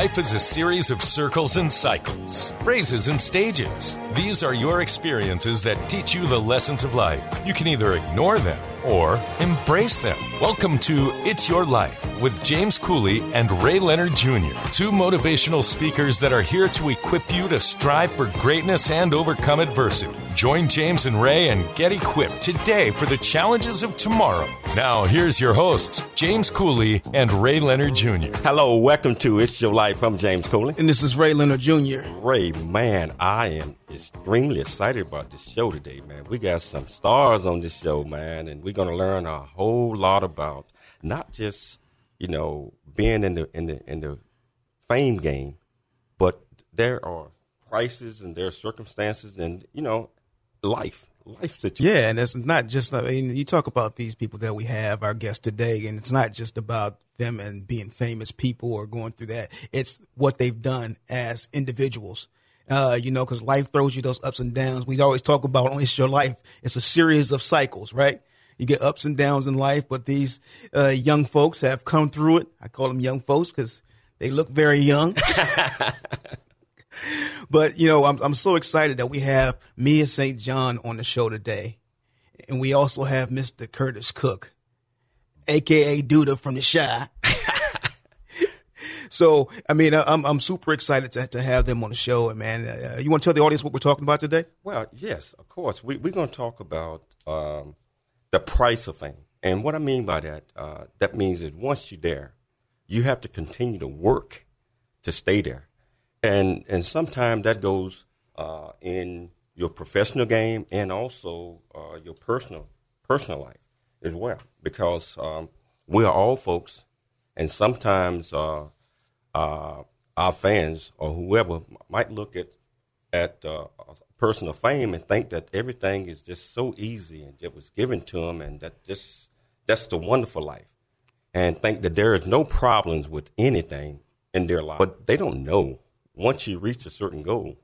Life is a series of circles and cycles, phrases and stages. These are your experiences that teach you the lessons of life. You can either ignore them or embrace them. Welcome to It's Your Life with James Cooley and Ray Leonard Jr., two motivational speakers that are here to equip you to strive for greatness and overcome adversity. Join James and Ray and get equipped today for the challenges of tomorrow. Now, here's your hosts, James Cooley and Ray Leonard Jr. Hello, welcome to It's Your Life. I'm James Cooley. And this is Ray Leonard Jr. Ray, man, I am extremely excited about this show today, man. We got some stars on this show, man, and we're going to learn a whole lot about not just, you know, being in the in the in the fame game, but there are prices and there are circumstances and, you know, life life situation. Yeah, and it's not just. I mean, you talk about these people that we have, our guests today, and it's not just about them and being famous people or going through that. It's what they've done as individuals. Uh, you know, because life throws you those ups and downs. We always talk about only it's your life. It's a series of cycles, right? You get ups and downs in life, but these uh, young folks have come through it. I call them young folks because they look very young. but you know, I'm I'm so excited that we have Mia St. John on the show today, and we also have Mr. Curtis Cook, aka Duda from the Chi. so, I mean, I'm I'm super excited to to have them on the show. And man, uh, you want to tell the audience what we're talking about today? Well, yes, of course. We we're going to talk about um, the price of fame, and what I mean by that, uh, that means that once you're there, you have to continue to work to stay there and and sometimes that goes uh, in your professional game and also uh, your personal personal life as well, because um, we are all folks, and sometimes uh, uh our fans or whoever might look at at uh, a person of fame and think that everything is just so easy and it was given to them, and that just that's the wonderful life, and think that there is no problems with anything in their life, but they don't know once you reach a certain goal,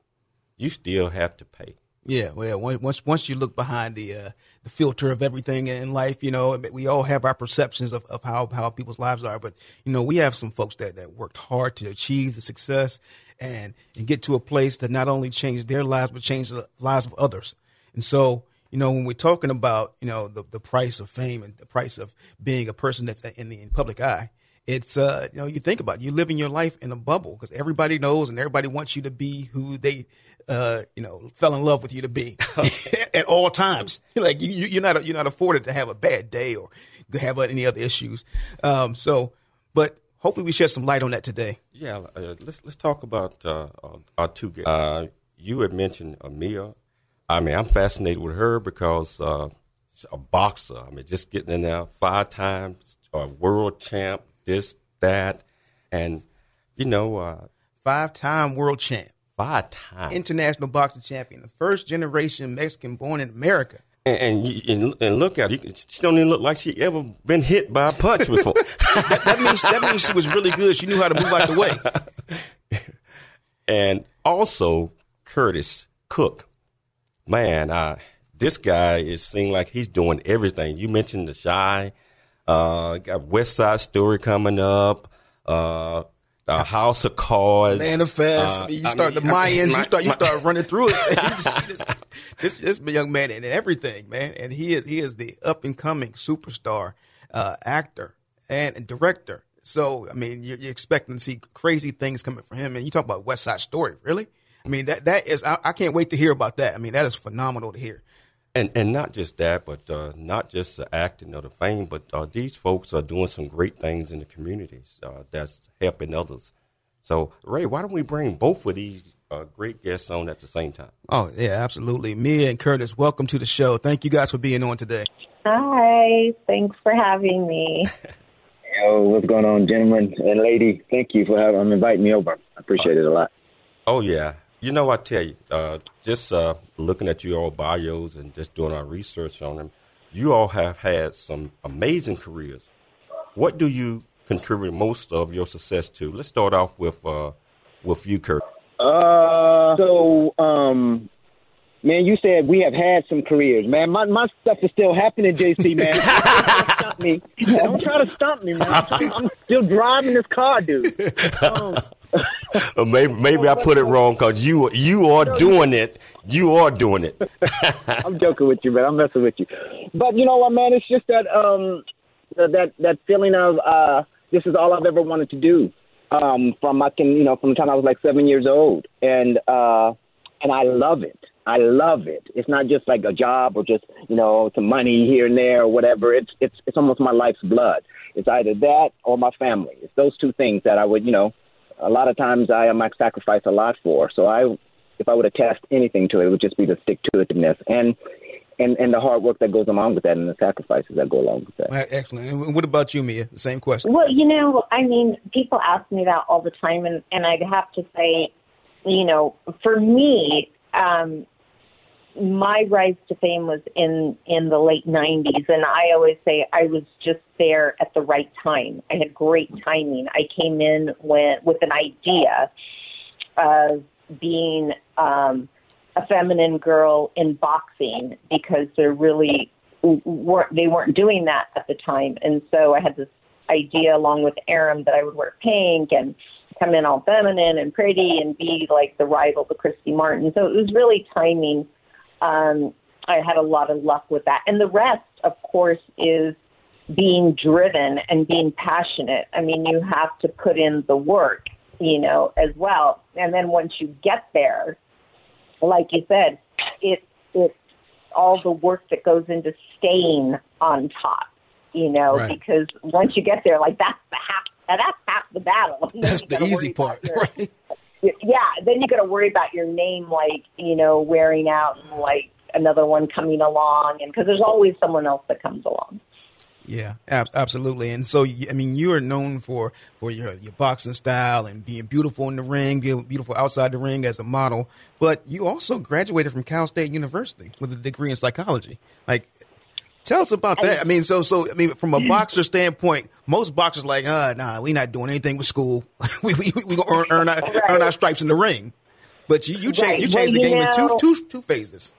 you still have to pay. Yeah, well, once once you look behind the uh, the filter of everything in life, you know, we all have our perceptions of, of how how people's lives are. But you know, we have some folks that that worked hard to achieve the success and and get to a place that not only change their lives but change the lives of others. And so, you know, when we're talking about you know the the price of fame and the price of being a person that's in the in public eye, it's uh you know you think about it, you living your life in a bubble because everybody knows and everybody wants you to be who they uh you know fell in love with you to be at all times. Like you you're not you're not afforded to have a bad day or have any other issues. Um so but hopefully we shed some light on that today. Yeah uh, let's let's talk about uh, our two guests. Uh, you had mentioned Amia. I mean I'm fascinated with her because uh a boxer. I mean just getting in there five times a world champ this, that, and you know, uh, five-time world champ, five-time international boxing champion, the first generation Mexican born in America. And, and, and look at her. She don't even look like she ever been hit by a punch before. that, that, means that means she was really good. She knew how to move out the way. and also Curtis Cook, man, I, this guy is seeing like he's doing everything. You mentioned the Chi uh, got West Side Story coming up. Uh, a House of Cards, Manifest. Uh, you start I mean, the Mayans. My, you start you start running through it. this, this, this young man and everything, man. And he is he is the up and coming superstar uh, actor and, and, director. So I mean, you're, you're, expecting to see crazy things coming from him. And you talk about West Side Story, really? I mean, that that is. I, I can't wait to hear about that. I mean, that is phenomenal to hear. And and not just that, but uh, not just the acting or the fame, but uh, these folks are doing some great things in the communities uh, that's helping others. So, Ray, why don't we bring both of these uh, great guests on at the same time? Oh, yeah, absolutely. Mia and Curtis, welcome to the show. Thank you guys for being on today. Hi, thanks for having me. Yo, what's going on, gentlemen and lady? Thank you for having, um, inviting me over. I appreciate it a lot. Oh yeah, you know, I tell you, uh, just uh, looking at your bios and just doing our research on them, you all have had some amazing careers. What do you contribute most of your success to? Let's start off with uh, with you, Kurt. Uh, so, um, man, you said we have had some careers, man. My my stuff is still happening, JC, man. Don't me. Don't try to stop me, man. I'm, I'm still driving this car, dude. Um, Or maybe maybe I put it wrong because you you are doing it. You are doing it. I'm joking with you, man. I'm messing with you. But you know what, man? It's just that um that that feeling of uh this is all I've ever wanted to do. Um, from I can you know from the time I was like seven years old, and uh, and I love it. I love it. It's not just like a job or just you know some money here and there or whatever. It's it's it's almost my life's blood. It's either that or my family. It's those two things that I would you know. A lot of times I might sacrifice a lot for. So I, if I would attest anything to it, it would just be the stick to itiveness and and and the hard work that goes along with that and the sacrifices that go along with that. Excellent. And what about you, Mia? Same question. Well, you know, I mean, people ask me that all the time, and and I'd have to say, you know, for me, um, my rise to fame was in in the late '90s, and I always say I was just there at the right time. I had great timing. I came in when with an idea of being um, a feminine girl in boxing because they're really weren't they weren't doing that at the time, and so I had this idea along with Arum that I would wear pink and come in all feminine and pretty and be like the rival to Christy Martin. So it was really timing. Um, I had a lot of luck with that, and the rest, of course, is being driven and being passionate. I mean, you have to put in the work, you know, as well. And then once you get there, like you said, it it's all the work that goes into staying on top, you know, Right. because once you get there, like that's the half that's half the battle. That's the easy part, right? Yeah, then you got to worry about your name, like you know, wearing out and like another one coming along, and because there's always someone else that comes along. Yeah, ab- absolutely. And so, I mean, you are known for for your your boxing style and being beautiful in the ring, being beautiful outside the ring as a model. But you also graduated from Cal State University with a degree in psychology. Like, tell us about that. I mean, so so I mean, from a boxer standpoint, most boxers like, uh, nah, we not doing anything with school. we we we gonna earn earn our, earn our stripes in the ring. But you you changed Right. you Well, the game in two know- two two phases.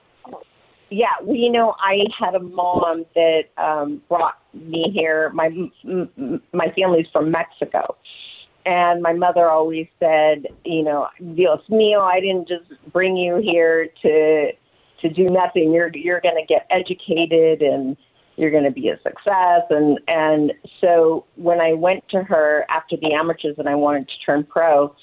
Yeah, well, you know, I had a mom that um, brought me here. My my family's from Mexico, and my mother always said, you know, Dios mío, I didn't just bring you here to to do nothing. You're you're going to get educated and you're going to be a success. And and so when I went to her after the amateurs and I wanted to turn pro,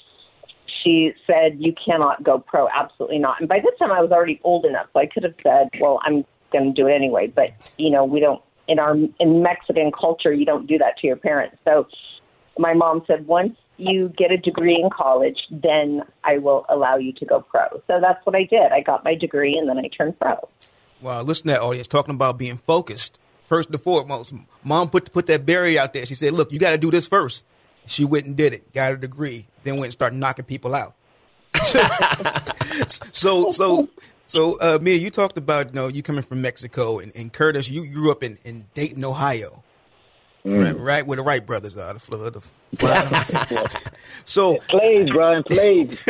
she said, "You cannot go pro. Absolutely not." And by this time, I was already old enough, so I could have said, "Well, I'm going to do it anyway." But you know, we don't in our in Mexican culture, you don't do that to your parents. So my mom said, "Once you get a degree in college, then I will allow you to go pro." So that's what I did. I got my degree, and then I turned pro. Well, listen to that audience talking about being focused. First and foremost, mom put put that barrier out there. She said, "Look, you got to do this first. She went and did it, got a degree, then went and started knocking people out. so so so uh, Mia, you talked about you know you coming from Mexico and, and Curtis, you grew up in, in Dayton, Ohio, right, right? Where the Wright brothers are, the, Flo- the so Plays, bro, and plays.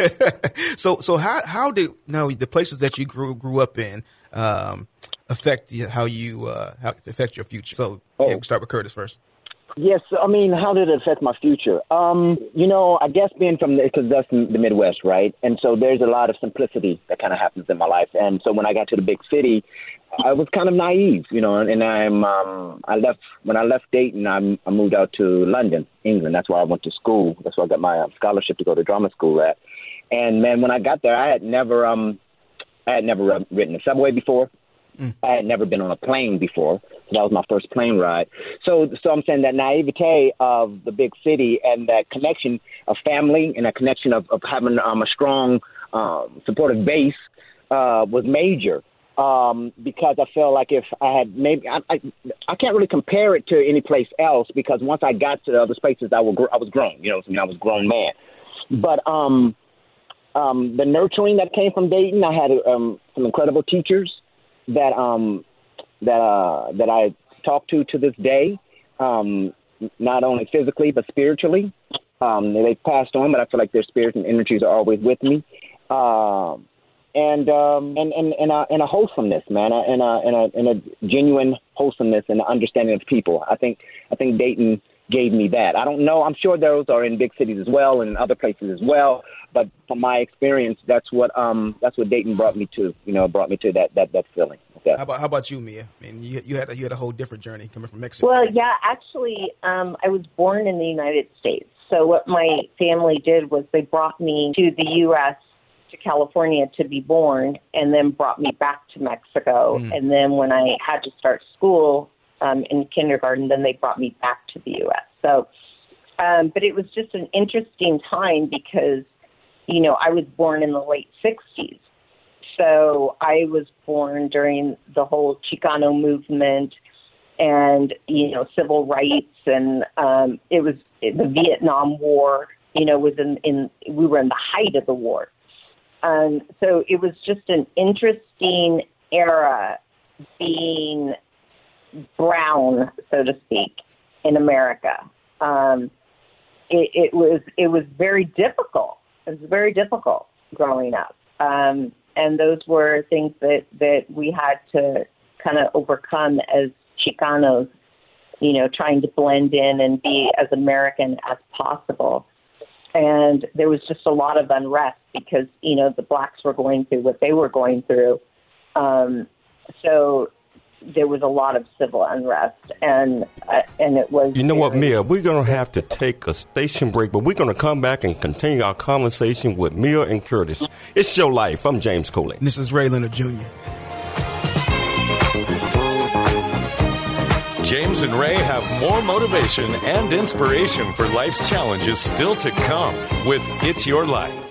so so how how do now the places that you grew grew up in um, affect the, how you uh, how affect your future? So yeah, Oh. we'll start with Curtis first. Yes, I mean, how did it affect my future? Um, you know, I guess being from because that's in the Midwest, right? And so there's a lot of simplicity that kind of happens in my life. And so when I got to the big city, I was kind of naive, you know. And I'm um, I left when I left Dayton, I, I moved out to London, England. That's where I went to school. That's where I got my um, scholarship to go to drama school at. And man, when I got there, I had never um, I had never ridden a subway before. I had never been on a plane before, so that was my first plane ride. So, so I'm saying that naivete of the big city and that connection of family and that connection of, of having um, a strong, um, supportive base uh, was major. Um, because I felt like if I had maybe I, I I can't really compare it to any place else because once I got to the other spaces I was gr- I was grown you know I mean I was a grown man, but um um, the nurturing that came from Dayton. I had um, some incredible teachers that um, that uh, that I talk to to this day, um, not only physically but spiritually. Um, they passed on, but I feel like their spirits and energies are always with me. Um, and um, and and and a, and a wholesomeness, man, and a and a and a genuine wholesomeness and understanding of people. I think I think Dayton gave me that. I don't know. I'm sure those are in big cities as well and in other places as well. But from my experience, that's what um that's what Dayton brought me to. You know, brought me to that that that feeling. Okay. How about how about you, Mia? I mean, you you had a, you had a whole different journey coming from Mexico. Well, yeah, actually, um, I was born in the United States. So what my family did was they brought me to the U.S. to California to be born, and then brought me back to Mexico. Mm. And then when I had to start school, um, in kindergarten. Then they brought me back to the U.S. So, um, but it was just an interesting time because, you know, I was born in the late 60s. So I was born during the whole Chicano movement and, you know, civil rights. And um, it was the Vietnam War, you know, was in, in, we were in the height of the war. Um, so it was just an interesting era being brown, so to speak, in America. Um, it, it was it was very difficult. It was very difficult growing up, um, and those were things that that we had to kind of overcome as Chicanos. You know, trying to blend in and be as American as possible. And there was just a lot of unrest because you know the blacks were going through what they were going through. Um, so there was a lot of civil unrest, and uh, and it was. You know what, Mia? We're going to have to take a station break, but we're going to come back and continue our conversation with Mia and Curtis. It's your life. I'm James Cooley. This is Ray Leonard Jr. James and Ray have more motivation and inspiration for life's challenges still to come with It's Your Life.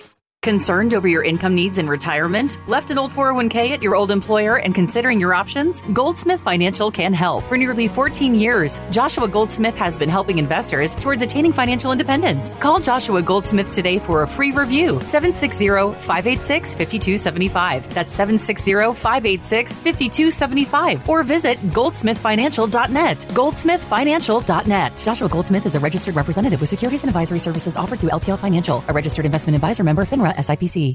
Concerned over your income needs in retirement? Left an old 401k at your old employer and considering your options? Goldsmith Financial can help. For nearly 14 years, Joshua Goldsmith has been helping investors towards attaining financial independence. Call Joshua Goldsmith today for a free review. 760-586-5275. That's 760-586-5275. Or visit goldsmithfinancial.net. Goldsmithfinancial.net. Joshua Goldsmith is a registered representative with securities and advisory services offered through LPL Financial, a registered investment advisor member FINRA SIPC.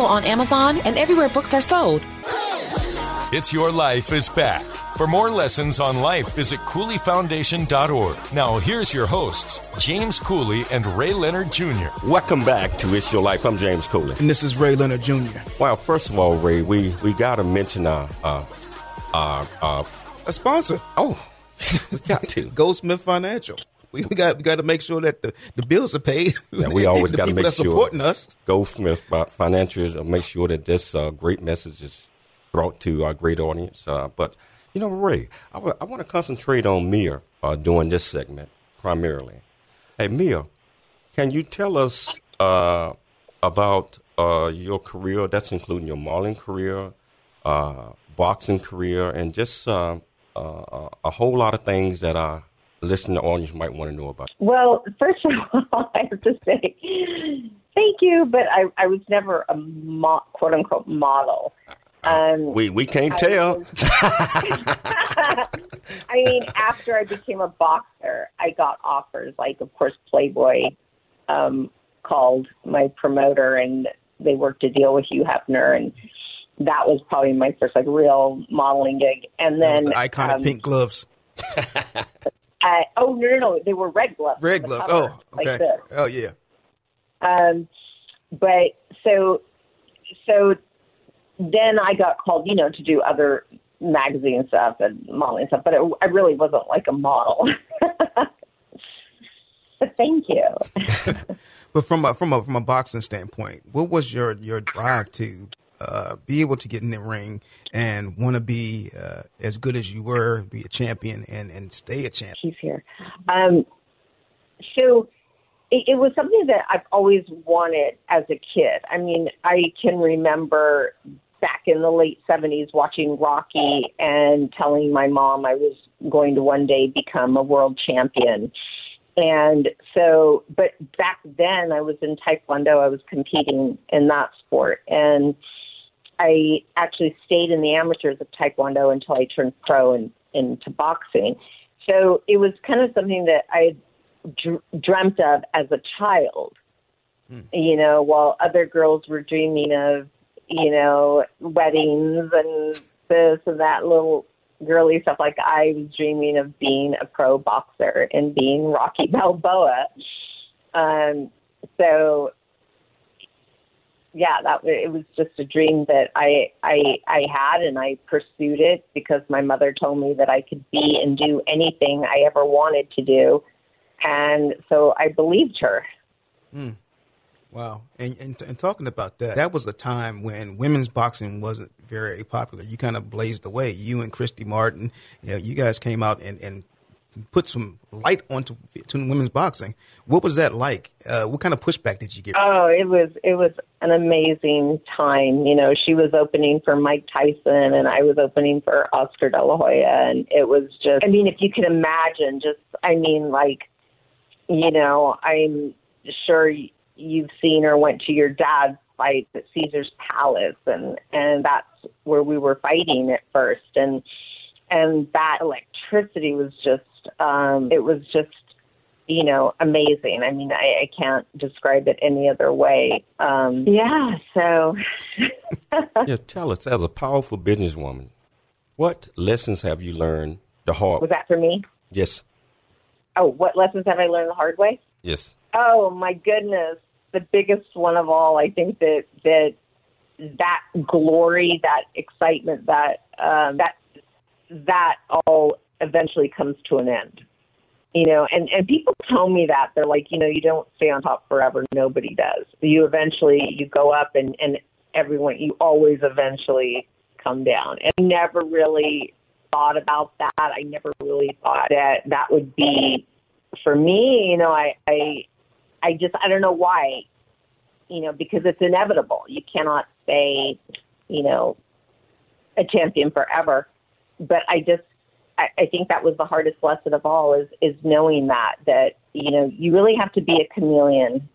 available on Amazon and everywhere books are sold. It's Your Life is back. For more lessons on life, visit CooleyFoundation.org. Now, here's your hosts, James Cooley and Ray Leonard Jr. Welcome back to It's Your Life. I'm James Cooley. And this is Ray Leonard Jr. Well, first of all, Ray, we, we got to mention our, uh, our, uh, a sponsor. Oh, we got to. Goldsmith Financial we, we got we got to make sure that the, the bills are paid. Yeah, we always got to make sure supporting us. Goldsmith Financials make sure that this uh, great message is brought to our great audience. Uh, but you know, Ray, I, w- I want to concentrate on Mia uh, during this segment primarily. Hey, Mia, can you tell us uh, about uh, your career? That's including your modeling career, uh, boxing career, and just a whole lot of things that are listening to audience might want to know about? Well, first of all, I have to say thank you, but I, I was never a mo- quote unquote model. Um, we we can't I tell. Was, I mean, after I became a boxer, I got offers. Like, of course, Playboy um, called my promoter, and they worked a deal with Hugh Hefner, and that was probably my first like real modeling gig. And then the iconic um, pink gloves. Uh, oh no, no, no! They were red gloves. Red gloves. Cover, oh, okay. Like oh yeah. Um, but so, so then I got called, you know, to do other magazine stuff and modeling stuff, but it, I really wasn't like a model. but thank you. but from a, from a from a boxing standpoint, what was your your drive to uh, be able to get in the ring and want to be uh, as good as you were, be a champion, and, and stay a champion? He's here. Um, so it, it was something that I've always wanted as a kid. I mean, I can remember back in the late 70s watching Rocky and telling my mom I was going to one day become a world champion. And so, but back then I was in Taekwondo, I was competing in that sport. And I actually stayed in the amateurs of Taekwondo until I turned pro and into boxing. So it was kind of something that I dr- dreamt of as a child. Hmm. You know, while other girls were dreaming of, you know, weddings and this and that little girly stuff, like I was dreaming of being a pro boxer and being Rocky Balboa. Um, so yeah, that it was just a dream that I I I had, and I pursued it because my mother told me that I could be and do anything I ever wanted to do, and so I believed her. Mm. Wow, and, and and talking about that, that was a time when women's boxing wasn't very popular. You kind of blazed the way. You and Christy Martin, you know, you guys came out and and put some light onto to women's boxing. What was that like? Uh, what kind of pushback did you get? Oh, it was it was an amazing time. You know, she was opening for Mike Tyson, and I was opening for Oscar De La Hoya, and it was just. I mean, if you can imagine, just I mean, like, you know, I'm sure you've seen or went to your dad's fight at Caesar's Palace, and and that's where we were fighting at first, and and that electricity was just um, it was just you know amazing. I mean, I, I can't describe it any other way. Um, yeah, so yeah, tell us as a powerful businesswoman, what lessons have you learned the hard? Was that for me? Yes. Oh, what lessons have I learned the hard way? Yes. Oh my goodness, the biggest one of all. I think that that that glory, that excitement, that um, that that all eventually comes to an end. You know, and, and people tell me that they're like, you know, you don't stay on top forever. Nobody does. You eventually you go up and, and everyone you always eventually come down. And I never really thought about that. I never really thought that that would be for me, you know, I I I just I don't know why. You know, because it's inevitable. You cannot stay, you know, a champion forever. But I just I, I think that was the hardest lesson of all is is knowing that that you know you really have to be a chameleon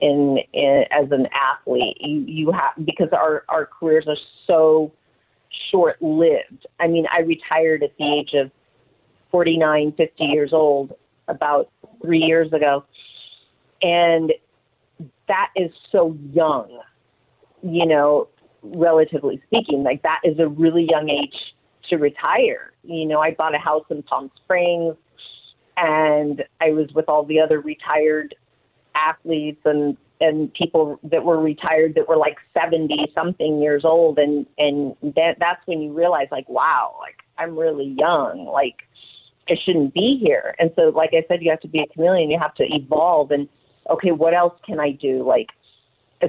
in, in as an athlete. You you have because our our careers are so short lived. I mean, I retired at the age of 49, 50 years old about three years ago. And that is so young, you know, relatively speaking. Like, that is a really young age to retire. You know, I bought a house in Palm Springs and I was with all the other retired athletes and and people that were retired that were like 70 something years old and and that that's when you realize like wow like I'm really young like I shouldn't be here. And so like I said you have to be a chameleon you have to evolve and okay what else can I do? Like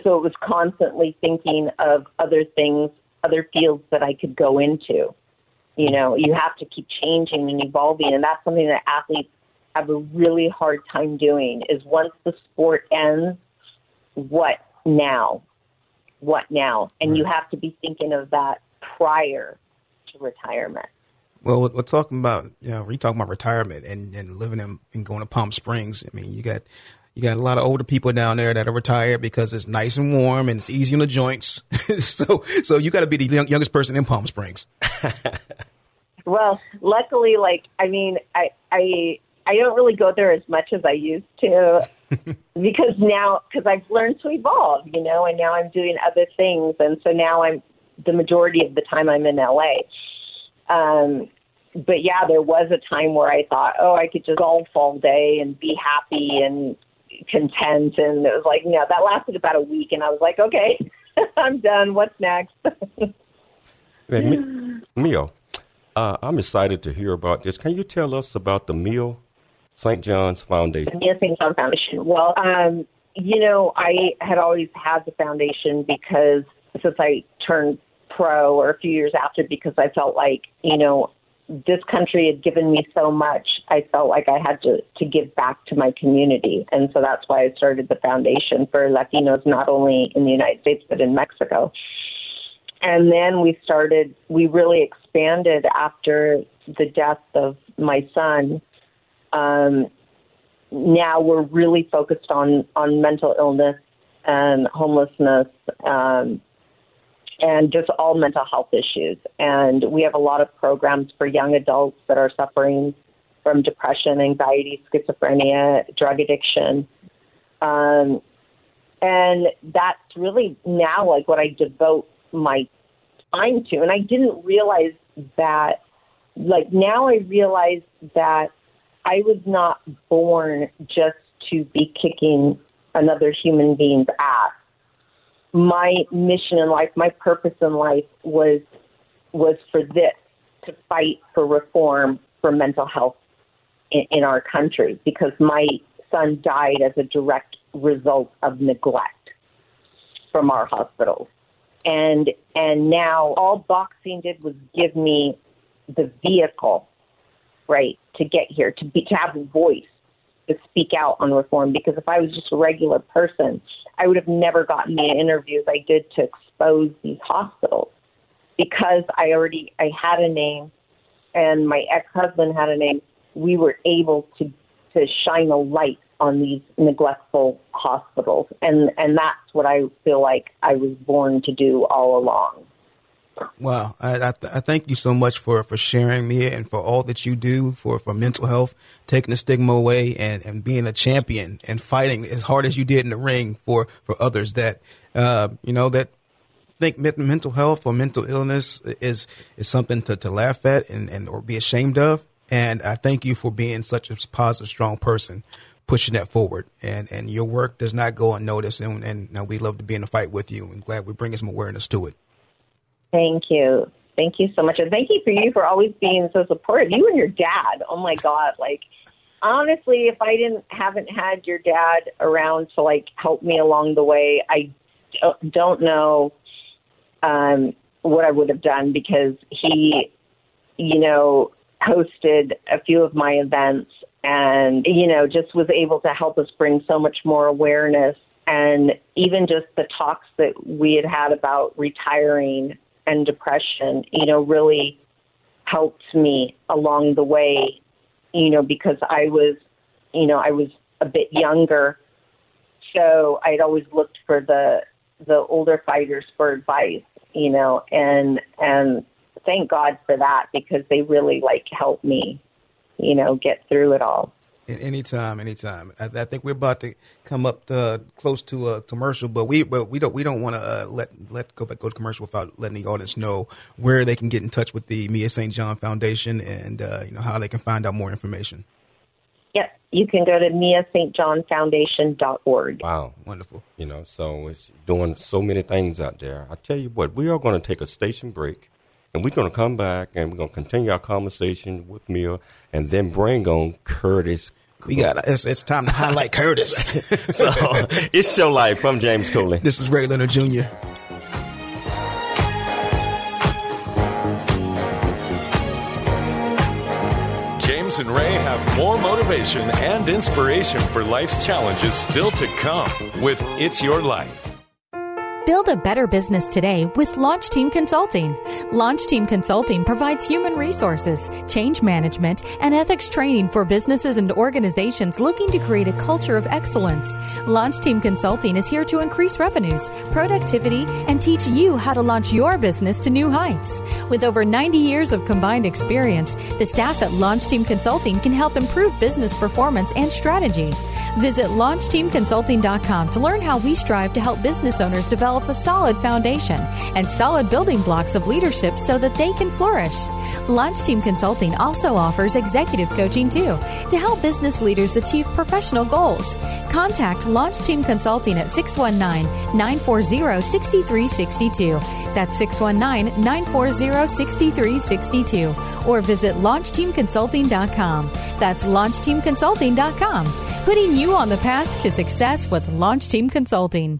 so it was constantly thinking of other things other fields that I could go into you know, you have to keep changing and evolving, and that's something that athletes have a really hard time doing. Is once the sport ends, what now? What now? And right. you have to be thinking of that prior to retirement. Well, we're talking about, you know, we're talking about retirement and, and living in and going to Palm Springs. I mean, you got you got a lot of older people down there that are retired because it's nice and warm and it's easy on the joints. so, so you got to be the young, youngest person in Palm Springs. well, luckily, like I mean, I I I don't really go there as much as I used to because now because I've learned to evolve, you know, and now I'm doing other things, and so now I'm the majority of the time I'm in LA. Um, but yeah, there was a time where I thought, oh, I could just golf all day and be happy and content. And it was like know that lasted about a week. And i was like okay i'm done. What's next? Mia, uh, i'm excited to hear about this can you tell us about the Mia st john's foundation Mia st john foundation well um, you know i had always had the foundation because since i turned pro or a few years after because i felt like you know this country had given me so much, I felt like I had to, to give back to my community. And so that's why I started the foundation for Latinos, not only in the United States, but in Mexico. And then we started, we really expanded after the death of my son. Um, now we're really focused on, on mental illness and homelessness um, and just all mental health issues. And we have a lot of programs for young adults that are suffering from depression, anxiety, schizophrenia, drug addiction. Um, and that's really now like what I devote my time to. And I didn't realize that, like, now I realize that I was not born just to be kicking another human being's ass. My mission in life, my purpose in life was was for this to fight for reform for mental health in, in our country because my son died as a direct result of neglect from our hospitals. And and now all boxing did was give me the vehicle, right, to get here, to be to have a voice to speak out on reform because if I was just a regular person, I would have never gotten the interviews I did to expose these hospitals because I already I had a name and my ex-husband had a name. We were able to to shine a light on these neglectful hospitals and and that's what I feel like I was born to do all along. Wow, I, I, I, thank you so much for, for sharing me and for all that you do for, for mental health, taking the stigma away and, and being a champion and fighting as hard as you did in the ring for, for others that, uh, you know, that think mental health or mental illness is, is something to, to laugh at and, and or be ashamed of. And I thank you for being such a positive, strong person pushing that forward. And, and your work does not go unnoticed. And, and we love to be in a fight with you and glad we bring some awareness to it. Thank you. Thank you so much. And thank you for you for always being so supportive. You and your dad. Oh my God. Like, honestly, if I didn't, haven't had your dad around to like help me along the way, I don't know, um, what I would have done because he, you know, hosted a few of my events and, you know, just was able to help us bring so much more awareness and even just the talks that we had had about retiring and depression, you know, really helped me along the way, you know, because I was, you know, I was a bit younger. So I'd always looked for the the older fighters for advice, you know, and and thank God for that because they really like helped me, you know, get through it all. Anytime, anytime. I, I, think we're about to come up to, uh, close to a commercial, but we but we don't we don't want to uh, let let go back go to commercial without letting the audience know where they can get in touch with the Mia St. John Foundation and uh, you know how they can find out more information. Yep, you can go to miastjohnfoundation.org. Wow, wonderful. You know, so it's doing so many things out there. I tell you what, we are going to take a station break. And we're going to come back and we're going to continue our conversation with Mia and then bring on Curtis. We got it's, it's time to highlight Curtis. so it's show life from James Cooley. This is Ray Leonard Jr. James and Ray have more motivation and inspiration for life's challenges still to come with It's Your Life. Build a better business today with Launch Team Consulting. Launch Team Consulting provides human resources, change management, and ethics training for businesses and organizations looking to create a culture of excellence. Launch Team Consulting is here to increase revenues, productivity, and teach you how to launch your business to new heights. With over 90 years of combined experience, the staff at Launch Team Consulting can help improve business performance and strategy. Visit LaunchTeamConsulting.com to learn how we strive to help business owners develop develop a solid foundation and solid building blocks of leadership so that they can flourish. Launch Team Consulting also offers executive coaching too to help business leaders achieve professional goals. Contact Launch Team Consulting at 619 940 6362. That's 619 940 6362. Or visit LaunchTeamConsulting.com. That's LaunchTeamConsulting.com. Putting you on the path to success with Launch Team Consulting.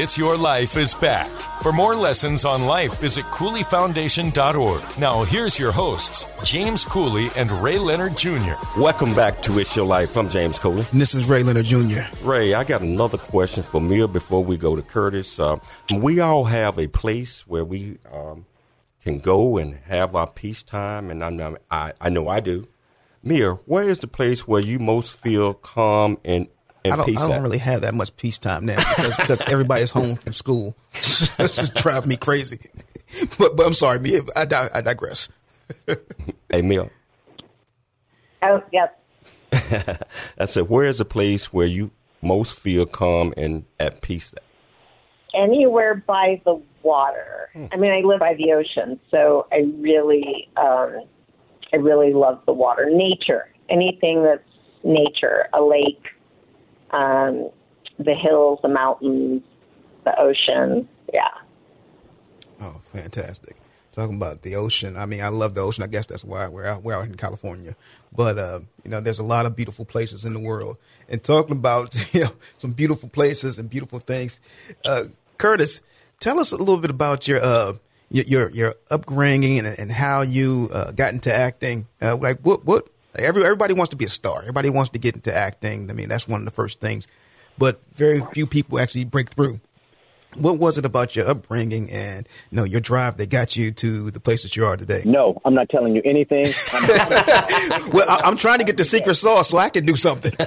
It's Your Life is back. For more lessons on life, visit CooleyFoundation.org. Now, here's your hosts, James Cooley and Ray Leonard Jr. Welcome back to It's Your Life. I'm James Cooley. And this is Ray Leonard Jr. Ray, I got another question for Mia before we go to Curtis. Uh, we all have a place where we um, can go and have our peace time, and I, I, I know I do. Mia, where is the place where you most feel calm and I don't, I don't really have that much peace time now because, because everybody's home from school. it's just driving me crazy. But, but I'm sorry, me. I, I digress. hey, Mia. Oh, yes. I said, where is a place where you most feel calm and at peace? Anywhere by the water. Hmm. I mean, I live by the ocean, so I really, um, I really love the water. Nature, anything that's nature, a lake, um, the hills, the mountains, the ocean. Yeah. Oh, fantastic! Talking about the ocean. I mean, I love the ocean. I guess that's why we're out, we're out in California. But uh, you know, there's a lot of beautiful places in the world. And talking about you know some beautiful places and beautiful things, uh, Curtis, tell us a little bit about your uh, your your upbringing and, and how you uh, got into acting. Uh, like what what Every, everybody wants to be a star. Everybody wants to get into acting. I mean, that's one of the first things. But very few people actually break through. What was it about your upbringing and you know your drive that got you to the place that you are today? No, I'm not telling you anything. well, I, I'm trying to get the secret sauce so I can do something.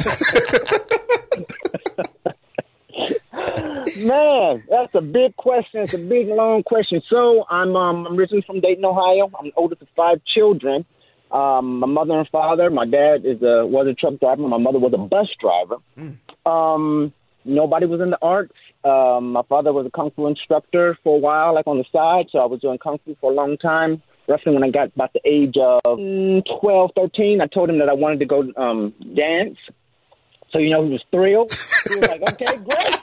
Man, that's a big question. It's a big, long question. So I'm um, I'm originally from Dayton, Ohio. I'm the oldest of five children. Um, my mother and father, my dad is a was a truck driver. My mother was a bus driver. Mm. Um, nobody was in the arts. Um, my father was a kung fu instructor for a while, like on the side. So I was doing kung fu for a long time. Roughly when I got about the age of 12, 13, I told him that I wanted to go um, dance. So you know he was thrilled. He was like, "Okay, great."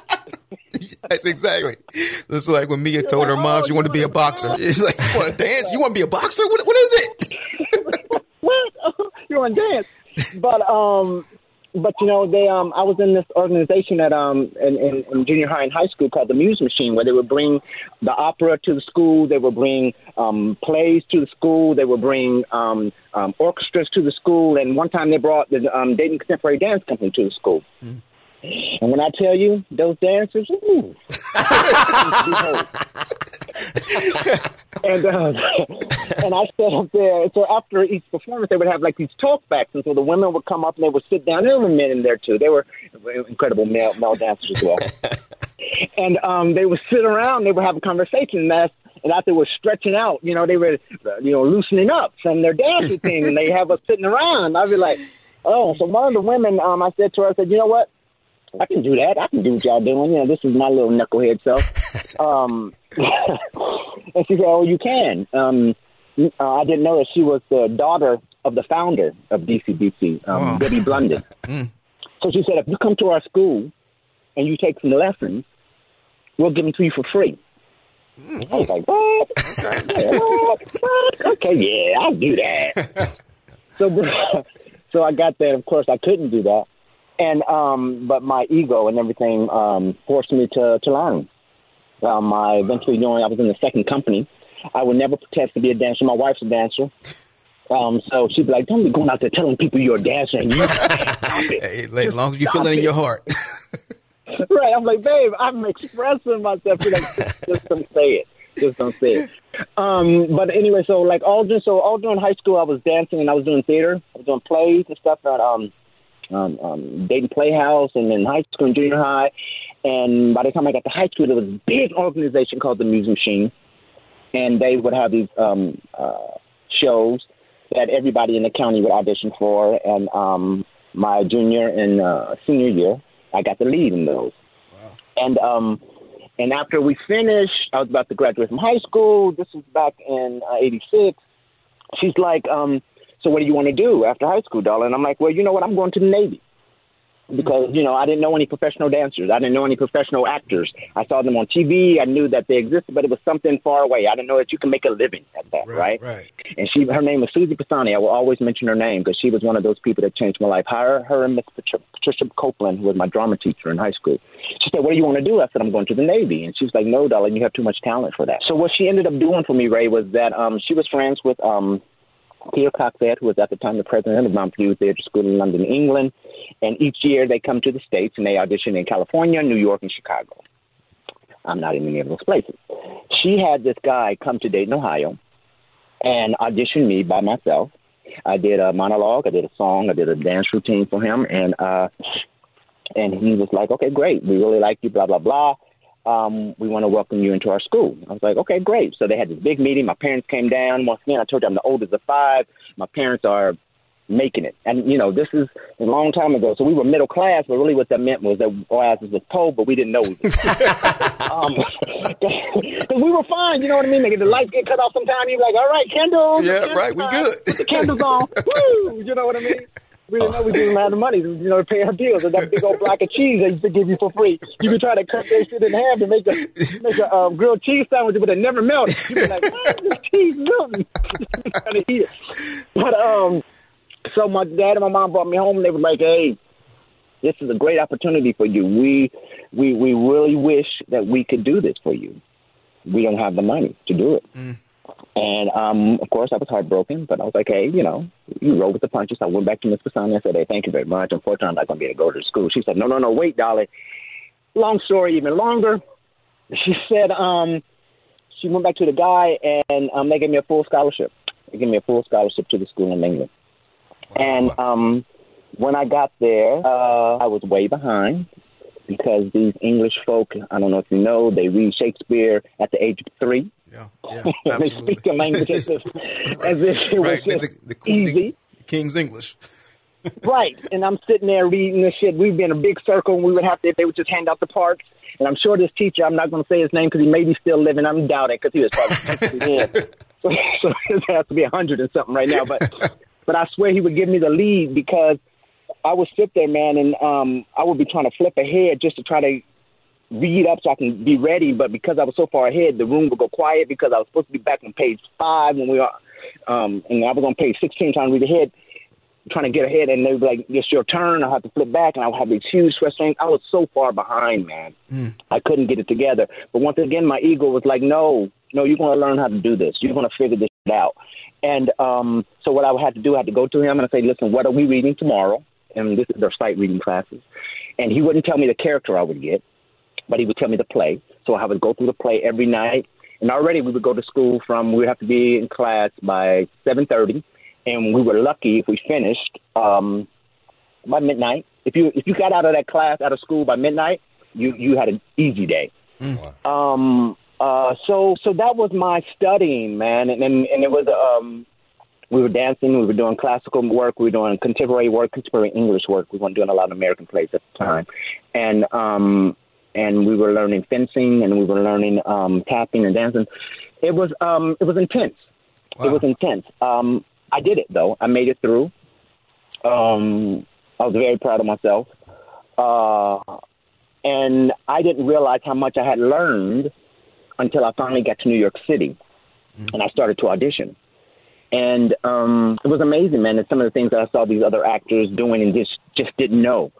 yes, exactly. This is like when Mia told her mom she wanted to be a boxer. It's like, you want to dance? You want to be a boxer? What, what is it? What? you want to dance? But um, but you know they um I was in this organization at um in, in, in junior high and high school called the Muse Machine where they would bring the opera to the school, they would bring um plays to the school, they would bring um, um orchestras to the school, and one time they brought the um, Dayton Contemporary Dance Company to the school. Mm. And when I tell you those dancers, ooh, and uh, and I sat up there. So after each performance, they would have like these talkbacks, and so the women would come up and they would sit down. There were men in there too. They were incredible male male dancers as well. and um, they would sit around. They would have a conversation, and that's and after they were stretching out, you know, they were, you know, loosening up from their dancing routine, and they have us sitting around. I'd be like, oh. So one of the women, um, I said to her, I said, you know what? I can do that. I can do what y'all doing. You know, this is my little knucklehead self. um, and she said, "Oh, you can." Um, uh, I didn't know that she was the daughter of the founder of DCDC, um, oh. Debbie Blunden. mm. So she said, "If you come to our school and you take some lessons, we'll give them to you for free." Mm. I was like, "What? Okay, what? what? okay yeah, I'll do that." so, so I got that. Of course, I couldn't do that and um, but my ego and everything um, forced me to to learn. Um, I eventually joined. I was in the second company. I would never pretend to be a dancer. My wife's a dancer. Um, so she'd be like, "Don't be going out there telling people you're a dancer." And you, hey, as long as you feel it in your heart. right. I'm like, babe, I'm expressing myself. You're like, just, just don't say it. Just don't say it. Um, but anyway, so like all during so all during high school, I was dancing and I was doing theater. I was doing plays and stuff. And um, um, um, Dayton Playhouse and then high school and junior high. And by the time I got to high school, there was a big organization called the Muse Machine, and they would have these um, uh, shows that everybody in the county would audition for. And um, my junior and uh, senior year, I got the lead in those. Wow. And um, and after we finished, I was about to graduate from high school. This was back in uh, '86. Uh, She's like, um, "So what do you want to do after high school, darling?" I'm like, "Well, you know what? I'm going to the Navy." because you know I didn't know any professional dancers. I didn't know any professional actors. I saw them on TV. I knew that they existed, but it was something far away. I didn't know that you can make a living at that, right? Right. right. And she, her name was Susie Pisani. I will always mention her name because she was one of those people that changed my life. Her, her and Miss Patricia Copeland, who was my drama teacher in high school. She said, "What do you want to do?" I said, "I'm going to the Navy." And she was like, "No, darling, you have too much talent for that." So what she ended up doing for me, Ray, was that um, she was friends with um, Theo Coxette, who was at the time the president of Montpelier Theatre School in London, England. And each year they come to the States and they audition in California, New York, and Chicago. I'm not in any of those places. She had this guy come to Dayton, Ohio, and audition me by myself. I did a monologue, I did a song, I did a dance routine for him, and uh, and he was like, "Okay, great, we really like you," blah blah blah um, we want to welcome you into our school. I was like, okay, great. So they had this big meeting. My parents came down. Once again, I told you I'm the oldest of five. My parents are making it. And, you know, this is a long time ago. So we were middle class, but really what that meant was that our asses was poor, but we didn't know we were. um, cause we were fine, you know what I mean? Like, the lights get cut off sometime, you're like, all right, candles. Yeah, right, we good. the candles on. Woo! You know what I mean? We didn't know we didn't have the money, you know, to pay our bills. And that big old block of cheese they used to give you for free. You could try to cut that shit in half and make a make a um, grilled cheese sandwich, but it never melted. You'd be like, why is this cheese melting? trying to eat it. But um, so my dad and my mom brought me home, and they were like, "Hey, this is a great opportunity for you. We we we really wish that we could do this for you. We don't have the money to do it." Mm. And um, of course, I was heartbroken, but I was like, hey, you know, you roll with the punches. I went back to Miss Pisani. I said, hey, thank you very much. Unfortunately, I'm not going to be able to go to school. She said, no, no, no, wait, Dolly. Long story, even longer. She said, um, she went back to the guy, and um, they gave me a full scholarship. They gave me a full scholarship to the school in England. Wow. And um, when I got there, uh, I was way behind because these English folk, I don't know if you know, they read Shakespeare at the age of three. Yeah, yeah they speak the language as if, as if it was just the, the, the, easy. The King's English. right, and I'm sitting there reading this shit. We'd be in a big circle, and we would have to. They would just hand out the parts. And I'm sure this teacher, I'm not going to say his name because he may be still living. I'm doubting because he was probably dead. So, so it has to be a hundred and something right now. But but I swear he would give me the lead because I would sit there, man, and um, I would be trying to flip ahead just to try to read up so I can be ready. But because I was so far ahead, the room would go quiet because I was supposed to be back on page five when we were, um, and I was on page 16 trying to read ahead, trying to get ahead. And they would be like, it's your turn. I'll have to flip back and I would have these huge frustrations. I was so far behind, man. Mm. I couldn't get it together. But once again, my ego was like, no, no, you're going to learn how to do this. You're going to figure this out. And um, so what I had to do, I had to go to him and I say, listen, what are we reading tomorrow? And this is their sight reading classes. And he wouldn't tell me the character I would get but he would tell me the play. So I would go through the play every night. And already we would go to school from we would have to be in class by seven thirty, and we were lucky if we finished um, by midnight. If you if you got out of that class out of school by midnight, you you had an easy day. Mm. Um, uh, so so that was my studying, man, and and, and it was um, we were dancing, we were doing classical work, we were doing contemporary work, contemporary English work. We weren't doing a lot of American plays at the time, and um, and we were learning fencing and we were learning um, tapping and dancing. It was um, it was intense. Wow. It was intense. Um, I did it though. I made it through. Um, I was very proud of myself, uh, and I didn't realize how much I had learned until I finally got to New York City, mm-hmm. and I started to audition. And um, it was amazing, man. And some of the things that I saw these other actors doing and just just didn't know.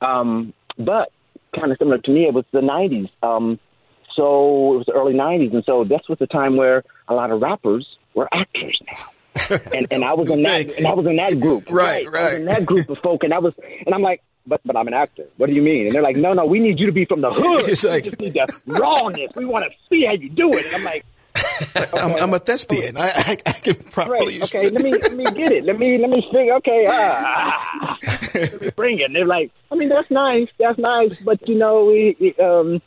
Um, but kind of similar to me. It was the '90s, um, so it was the early '90s, and so this was the time where a lot of rappers were actors now. and and I was in that and I was in that group. Right, right. I was in that group of folk, and I was and I'm like, but but I'm an actor. What do you mean? And they're like, no, no, we need you to be from the hood. It's like, we just need the rawness. We want to see how you do it. And I'm like, I'm, I'm, a thespian. I, I, I can properly. Right. Okay, let me let me get it. Let me let me think. Okay, ah, let me bring it. And they're like, I mean, that's nice. That's nice. But you know, we um,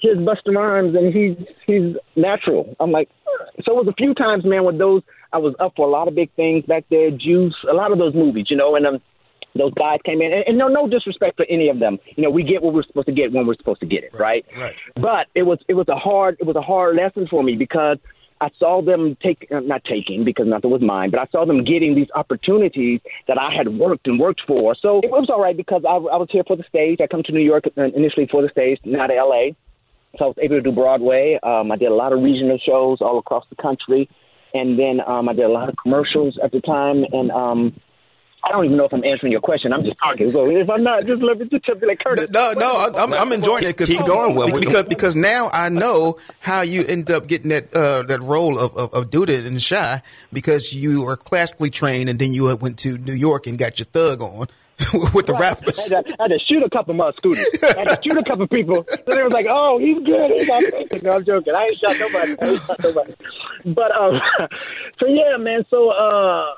here's Busta Rhymes, and he's he's natural. I'm like, so it was a few times, man, with those. I was up for a lot of big things back there. Juice, a lot of those movies, you know, and um, those guys came in, and, and no, no disrespect for any of them. You know, we get what we're supposed to get when we're supposed to get it, right? Right. But it was it was a hard it was a hard lesson for me because I saw them take uh, not taking because nothing was mine, but I saw them getting these opportunities that I had worked and worked for. So it was all right because I, I was here for the stage. I come to New York uh, initially for the stage, not L.A. So I was able to do Broadway. Um, I did a lot of regional shows all across the country, and then um, I did a lot of commercials at the time, and um, I don't even know if I'm answering your question. I'm just talking. So if I'm not, just let me just be like Curtis. No, no, I'm, I'm enjoying it because Keep going, Will. because because now I know how you end up getting that uh, that role of of, of Duda in Chi because you were classically trained and then you went to New York and got your thug on. with the rappers, I had, to, I had to shoot a couple of my students. I had to shoot a couple of people. So they was like, "Oh, he's good." He's not no, I'm joking. I ain't shot nobody. I ain't shot nobody. But um, so yeah, man. So uh,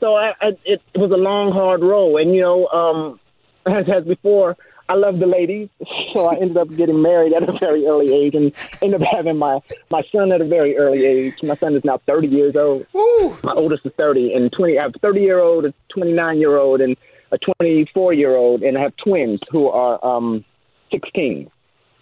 so I, I, it was a long, hard road, and you know, um, as as before, I love the ladies, so I ended up getting married at a very early age, and ended up having my my son at a very early age. My son is now thirty years old. Woo. My oldest is thirty, and twenty. I have a thirty year old, a twenty nine year old, and a twenty four year old, and I have twins who are um sixteen.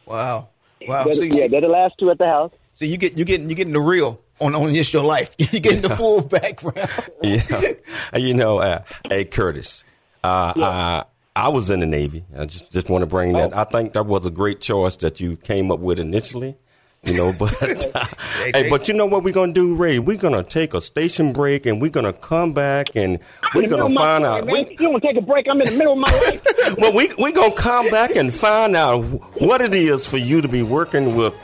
Wow, wow. They're, So, yeah, they're the last two at the house. so you get you getting you getting the real on on just your life. You getting the full background. yeah. You know, uh, hey Curtis, uh, uh, I was in the Navy. I just just want to bring that. I think that was a great choice that you came up with initially. You know, but hey, but you know what we're gonna do, Ray? We're gonna take a station break and we're gonna come back and we're gonna middle of my find out. man. We, you want to take a break? I'm in the middle of my life. well, we we gonna come back and find out what it is for you to be working with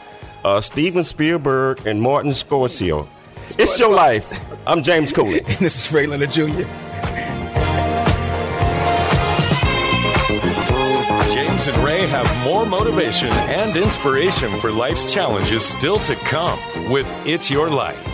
uh, Steven Spielberg and Martin Scorsese. It's your life. I'm James Cooley. and this is Ray Leonard Jr. James and Ray have more motivation and inspiration for life's challenges still to come with It's Your Life.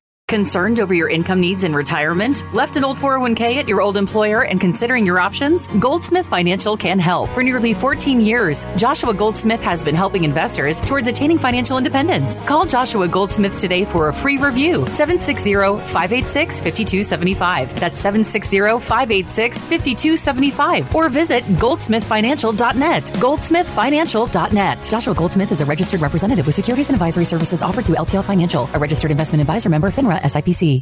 Concerned over your income needs in retirement? Left an old 401k at your old employer and considering your options? Goldsmith Financial can help. For nearly 14 years, Joshua Goldsmith has been helping investors towards attaining financial independence. Call Joshua Goldsmith today for a free review. 760-586-5275. That's 760-586-5275. Or visit goldsmithfinancial.net. Goldsmithfinancial.net. Joshua Goldsmith is a registered representative with securities and advisory services offered through LPL Financial, a registered investment advisor member FINRA SIPC.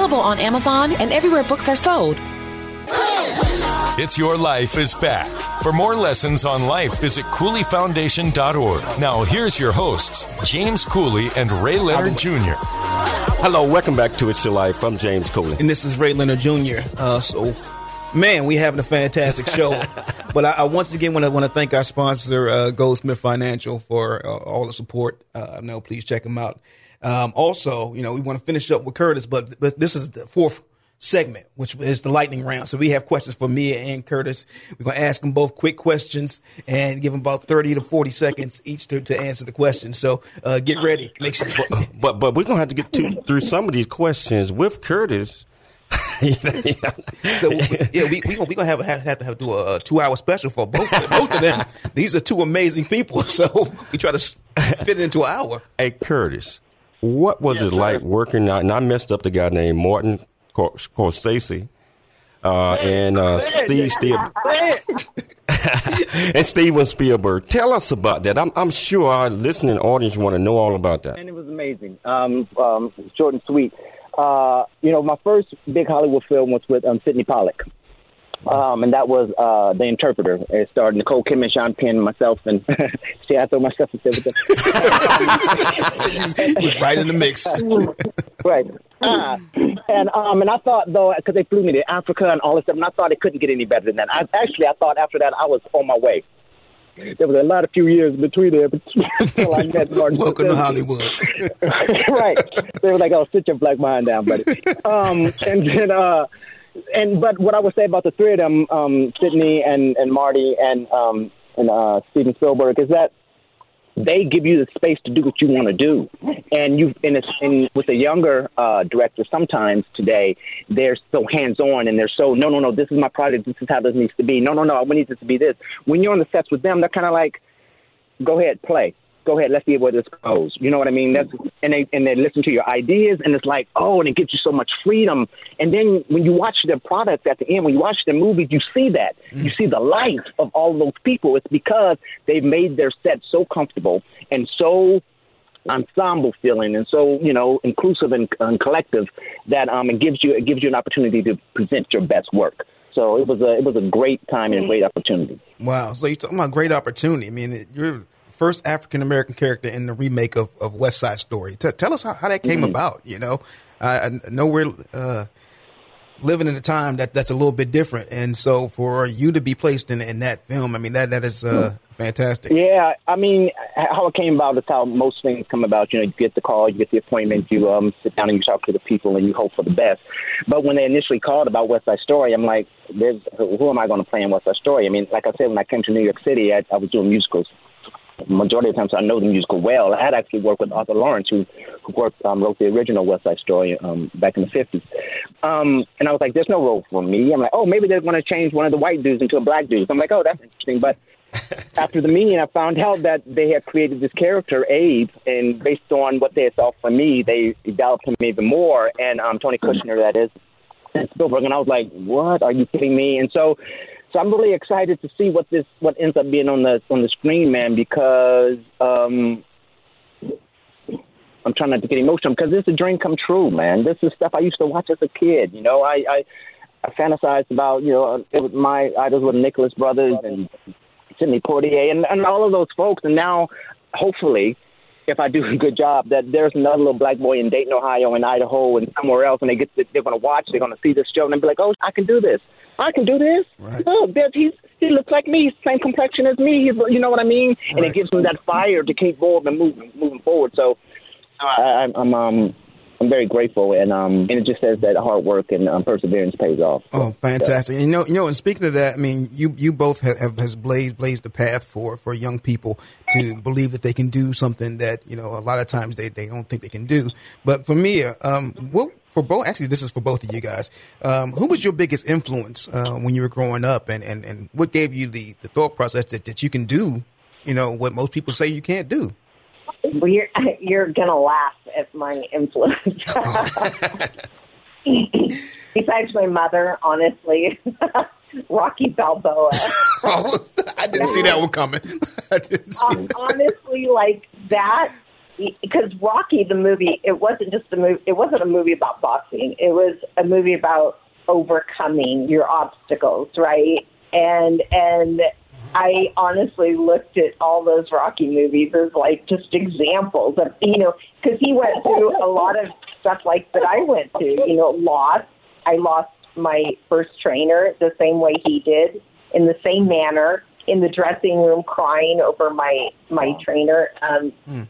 on Amazon and everywhere books are sold. It's Your Life is back. For more lessons on life, visit CooleyFoundation.org. Now, here's your hosts, James Cooley and Ray Leonard Jr. Hello, welcome back to It's Your Life. I'm James Cooley. and this is Ray Leonard Jr. Uh, so, man, we having a fantastic show. but I, I once again want to want to thank our sponsor, uh, Goldsmith Financial, for uh, all the support. Uh, no, please check them out. Um, also, you know, we want to finish up with Curtis, but but this is the fourth segment, which is the lightning round. So we have questions for Mia and Curtis. We're going to ask them both quick questions and give them about 30 to 40 seconds each to, to answer the question. So uh, get ready. Make sure. but, but we're going to have to get to, through some of these questions with Curtis. so yeah, we we gonna, have, have have to have do a, two hour special for both both of them. These are two amazing people, so we try to fit it into an hour. Hey Curtis, what was it like working out? And I messed up the guy named Martin Scorsese, uh, and uh, Steve Spielberg, and Steven Spielberg. Tell us about that. I'm, I'm sure our listening audience want to know all about that. And it was amazing, um, um, short and sweet. Uh, you know, my first big Hollywood film was with um, Sydney Pollack. Um, and that was uh, The Interpreter. It starred Nicole Kidman, Sean Penn, myself, and see, I throw myself in with them. right in the mix. right. Uh, and um, and I thought though, because they flew me to Africa and all this stuff, and I thought it couldn't get any better than that. I, actually, I thought after that I was on my way. There was a lot of few years between there until I met Martin. Welcome to Hollywood. right. They were like, "Oh, sit your black mind down, buddy." Um, and then, uh, and but what I would say about the three of them, um, Sydney and and Marty and um, and uh, Steven Spielberg, is that they give you the space to do what you want to do. And you, in, a, in with a younger uh, director, sometimes today they're so hands on and they're so no, no, no. This is my project. This is how this needs to be. No, no, no. We need this to be this. When you're on the sets with them, they're kind of like, go ahead, play go ahead, let's see where this goes. You know what I mean? That's and they and they listen to your ideas, and it's like, oh, and it gives you so much freedom. And then when you watch their product at the end, when you watch their movies, you see that mm. you see the life of all those people. It's because they've made their set so comfortable and so ensemble feeling and so you know inclusive and, and collective that um it gives you it gives you an opportunity to present your best work. So it was a it was a great time and a great opportunity. Wow! So you're talking about great opportunity. I mean, you're first African American character in the remake of, of West Side Story. T- tell us how, how that came mm-hmm. about. You know, I, I know we're uh, living in a time that that's a little bit different, and so for you to be placed in in that film, I mean that that is uh, fantastic. Yeah, I mean how it came about is how most things come about. You know, you get the call, you get the appointment, you um, sit down and you talk to the people, and you hope for the best. But when they initially called about West Side Story, I'm like, There's, who am I going to play in West Side Story? I mean, like I said, when I came to New York City, I, I was doing musicals majority of the times I know the musical well. I had actually worked with Arthur Laurents, who who worked um, wrote the original West Side Story um, back in the fifties. Um, and I was like, "There's no role for me." I'm like, "Oh, maybe they're going to change one of the white dudes into a black dude." So I'm like, "Oh, that's interesting." But after the meeting, I found out that they had created this character, Abe, and based on what they saw from me, they developed him even more. And um, Tony Kushner, that is, and Spielberg, and I was like, "What? Are you kidding me?" And so so I'm really excited to see what this what ends up being on the on the screen, man, because um, I'm trying not to get emotional because this is a dream come true, man. This is stuff I used to watch as a kid. You know, I I, I fantasized about you know it was my idols were Nicholas brothers and Sidney Poitier and and all of those folks, and now hopefully if I do a good job, that there's another little black boy in Dayton, Ohio, and Idaho, and somewhere else, and they get to, they're going to watch, they're going to see this show, and they'll be like, "Oh, I can do this. I can do this. Right. Oh, that he's he looks like me, same complexion as me. He's, you know what I mean? And right. it gives him that fire to keep going and moving moving forward. So I, I'm um I'm very grateful, and um, and it just says that hard work and um, perseverance pays off. Oh, fantastic! And you know, you know, and speaking of that, I mean, you you both have, have has blazed blazed the path for for young people to believe that they can do something that you know a lot of times they, they don't think they can do. But for me, um, what for both actually this is for both of you guys. Um, who was your biggest influence uh, when you were growing up and, and, and what gave you the, the thought process that, that you can do you know what most people say you can't do? Well, you're, you're gonna laugh at my influence. Besides my mother honestly. Rocky balboa. Oh, i didn't see that one coming. Um, honestly like that because Rocky the movie it wasn't just a movie it wasn't a movie about boxing. It was a movie about overcoming your obstacles right? And and I honestly looked at all those Rocky movies as like just examples of you know because he went through a lot of stuff like that I went through you know lost I lost my first trainer the same way he did in the same manner in the dressing room crying over my my trainer um mm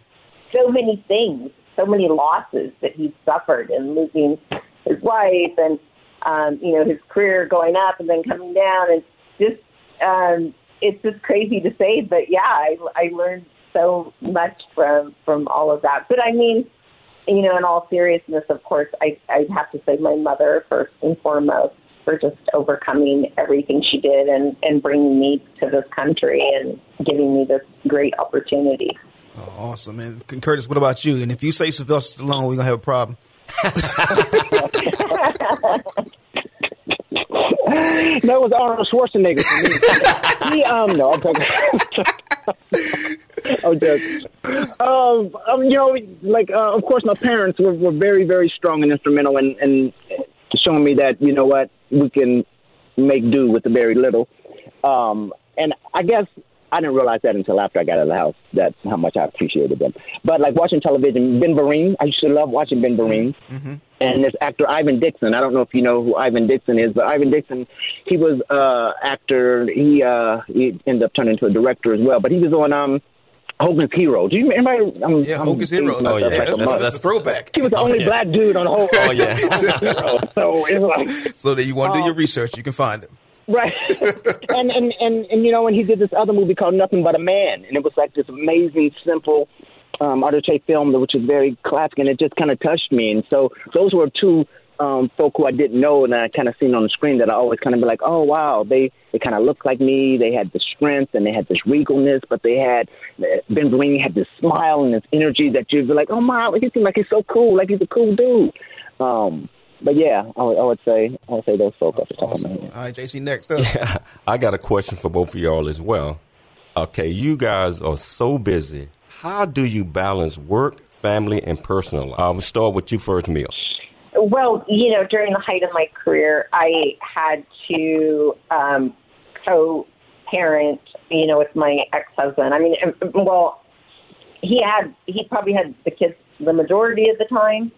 so many things. so many losses that he's suffered in losing his wife and um, you know his career going up and then coming down and just um, it's just crazy to say, but yeah, I, I learned so much from from all of that. But I mean, you know, in all seriousness, of course, I I have to say my mother first and foremost for just overcoming everything she did and and bringing me to this country and giving me this great opportunity. Oh, awesome, man. Curtis, what about you? And if you say Sylvester Stallone, we're gonna have a problem. no, it was Arnold Schwarzenegger for me. he, um, no, I'm talking. oh, just, um, um, you know, like, uh, of course, my parents were, were very, very strong and instrumental in, in showing me that, you know what, we can make do with the very little. Um, and I guess I didn't realize that until after I got out of the house. That's how much I appreciated them. But like watching television, Ben Vereen, I used to love watching Ben Vereen. Mm-hmm. And this actor Ivan Dixon. I don't know if you know who Ivan Dixon is, but Ivan Dixon, he was uh actor. He uh he ended up turning into a director as well. But he was on um Hogan's Hero. Do you remember? I'm, yeah, I'm Hogan's Hero. Oh, yeah. Like that's, that's, that's, the throwback. He was the only oh, yeah. black dude on the whole. oh yeah. so it's like. So that you want to um, do your research, you can find him. Right. and, and, and, and, you know, and he did this other movie called Nothing But a Man. And it was like this amazing, simple um, Arthur Tate film, which is very classic. And it just kind of touched me. And so those were two um, folk who I didn't know and I kind of seen on the screen that I always kind of be like, oh, wow, they, they kind of looked like me. They had the strength and they had this regalness, but they had, Ben Vereen had this smile and this energy that you'd be like, oh, my, he seems like he's so cool, like he's a cool dude. Um, but yeah, I would, I would, say I would say those folks off the top awesome. of my head. All right, JC, next up. Yeah, I got a question for both of y'all as well. Okay, you guys are so busy. How do you balance work, family, and personal life? I'll start with you first, Mia. Well, you know, during the height of my career, I had to um, co-parent, you know, with my ex-husband. I mean, well, he had he probably had the kids the majority of the time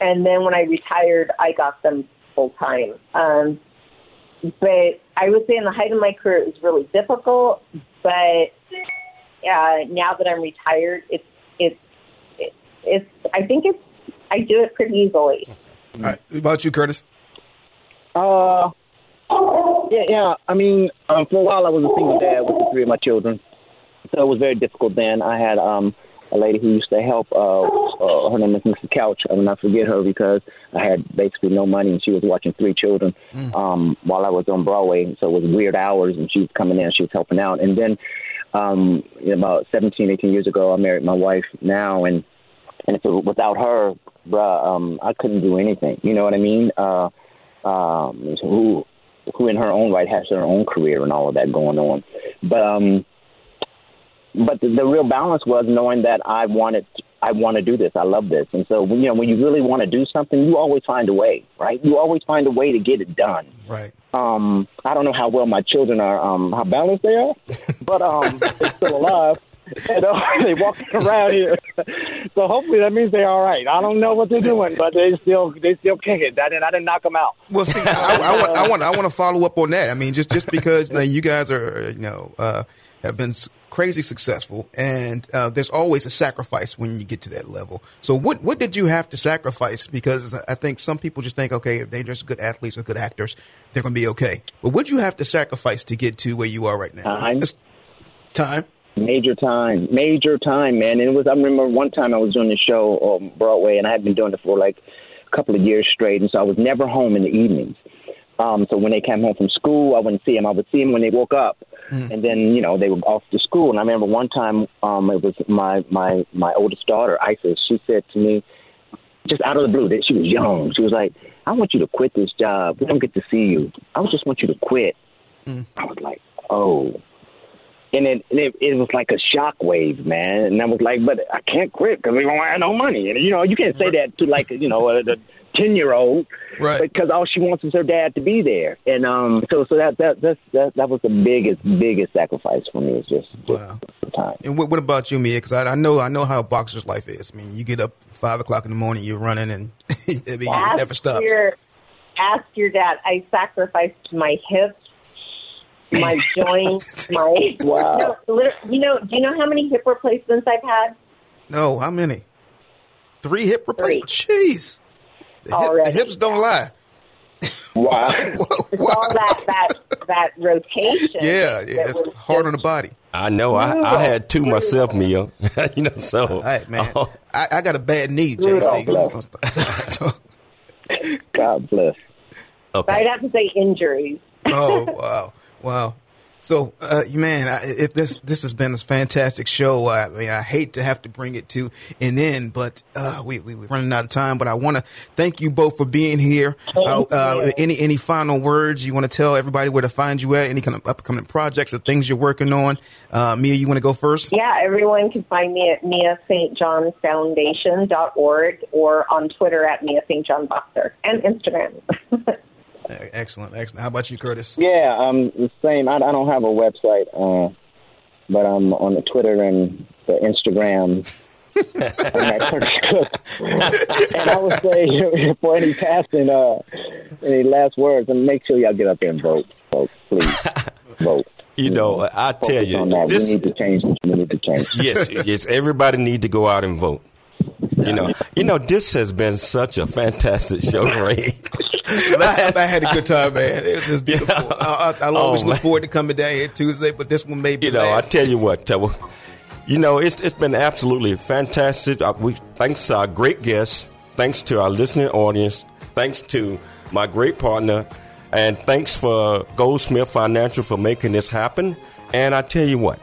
and then when I retired, I got them full time. Um, but I would say in the height of my career, it was really difficult. But uh, now that I'm retired, it's it's it's I think it's I do it pretty easily. All right. What about you, Curtis? Uh, yeah, yeah. I mean, um, for a while I was a single dad with the three of my children, so it was very difficult. Then I had um a lady who used to help. Uh, uh, her name is Mrs. Couch. I will not forget her because I had basically no money, and she was watching three children mm. um, while I was on Broadway. So it was weird hours, and she was coming in. She was helping out, and then um, about 17, 18 years ago, I married my wife now, and and if it, without her, bruh, um, I couldn't do anything. You know what I mean? Uh, um, who who in her own right has her own career and all of that going on, but um but the, the real balance was knowing that I wanted I want to do this. I love this. And so, you know, when you really want to do something, you always find a way, right? You always find a way to get it done. Right. Um, I don't know how well my children are, um, how balanced they are, but um, they're still alive. And, uh, they walking around here, so hopefully that means they're all right. I don't know what they're doing, but they still they still kick it. I didn't I didn't knock them out. Well, see, I, I, want I want I want to follow up on that. I mean, just just because you, know, you guys are you know uh, have been crazy successful, and uh, there's always a sacrifice when you get to that level. So, what what did you have to sacrifice? Because I think some people just think, okay, if they're just good athletes or good actors, they're going to be okay. But what did you have to sacrifice to get to where you are right now? Time. time. Major time, major time, man. And it was. I remember one time I was doing the show on Broadway, and I had been doing it for like a couple of years straight, and so I was never home in the evenings. Um, so when they came home from school, I wouldn't see them. I would see them when they woke up, mm. and then you know they were off to school. And I remember one time, um, it was my my my oldest daughter, Isis. She said to me, just out of the blue, that she was young. She was like, "I want you to quit this job. We don't get to see you. I just want you to quit." Mm. I was like, "Oh." And it, it it was like a shock wave, man. And I was like, but I can't quit because we don't have no money. And you know, you can't say that to like you know a, ten year old, right? Because all she wants is her dad to be there, and um, so so that that that that, that was the biggest biggest sacrifice for me. Is just, wow. the time. And what, what about you, Mia? Because I, I know I know how a boxer's life is. I mean, you get up five o'clock in the morning, you're running, and I mean, it never stops. Your, ask your dad. I sacrificed my hips my joints, my wow. You know, you know, do you know how many hip replacements I've had? No, how many? Three hip replacements. Jeez. The, hip, the hips don't lie. Wow. It's all that that that rotation. Yeah, yeah, that it's was hard on the body. I know. I, I had two myself, Mia. you know, so All right, man. oh, I, I got a bad knee, Rudolph, JC. God bless. okay. I'd have to say injuries. oh wow, wow. So, uh, man, I, it, this this has been a fantastic show. I mean, I hate to have to bring it to an end, but uh, we, we we're running out of time. But I want to thank you both for being here. Uh, uh, any any final words you want to tell everybody where to find you at? Any kind of upcoming projects or things you're working on? Uh, Mia, you want to go first? Yeah, everyone can find me at Mia St. John Foundation.org or on Twitter at Mia St. John Boxer and Instagram. Excellent, excellent. How about you, Curtis? Yeah, um, the same. I, I don't have a website, uh, but I'm on the Twitter and the Instagram. I'm at Curtis Cook. and I would say for any passing, uh, any last words, and make sure y'all get up there and vote, folks. Please vote. You know, I tell Focus you, this- we need to change. We need to change. yes, yes. Everybody need to go out and vote. You know, you know. This has been such a fantastic show, Ray. I, I had a good time, man. It was just beautiful. I, I, I'll always Oh, look forward to coming down here Tuesday, but this one may be. You know, I laugh. tell you what, uh, you know, it's it's been absolutely fantastic. Uh, we thanks to our great guests, thanks to our listening audience, thanks to my great partner, and thanks for Goldsmith Financial for making this happen. And I tell you what,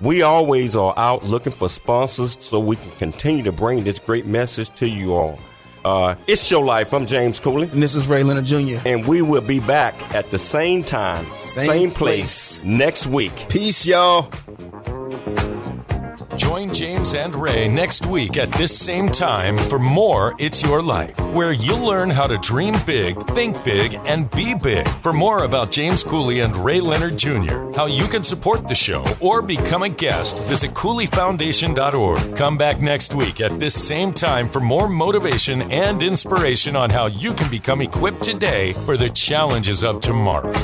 we always are out looking for sponsors so we can continue to bring this great message to you all. Uh, it's your life. I'm James Cooley. and this is Ray Leonard Jr. And we will be back at the same time, Same same, place. place next week. Peace, y'all. Join James and Ray next week at this same time for more It's Your Life, where you'll learn how to dream big, think big, and be big. For more about James Cooley and Ray Leonard Jr., how you can support the show, or become a guest, visit CooleyFoundation.org. Come back next week at this same time for more motivation and inspiration on how you can become equipped today for the challenges of tomorrow.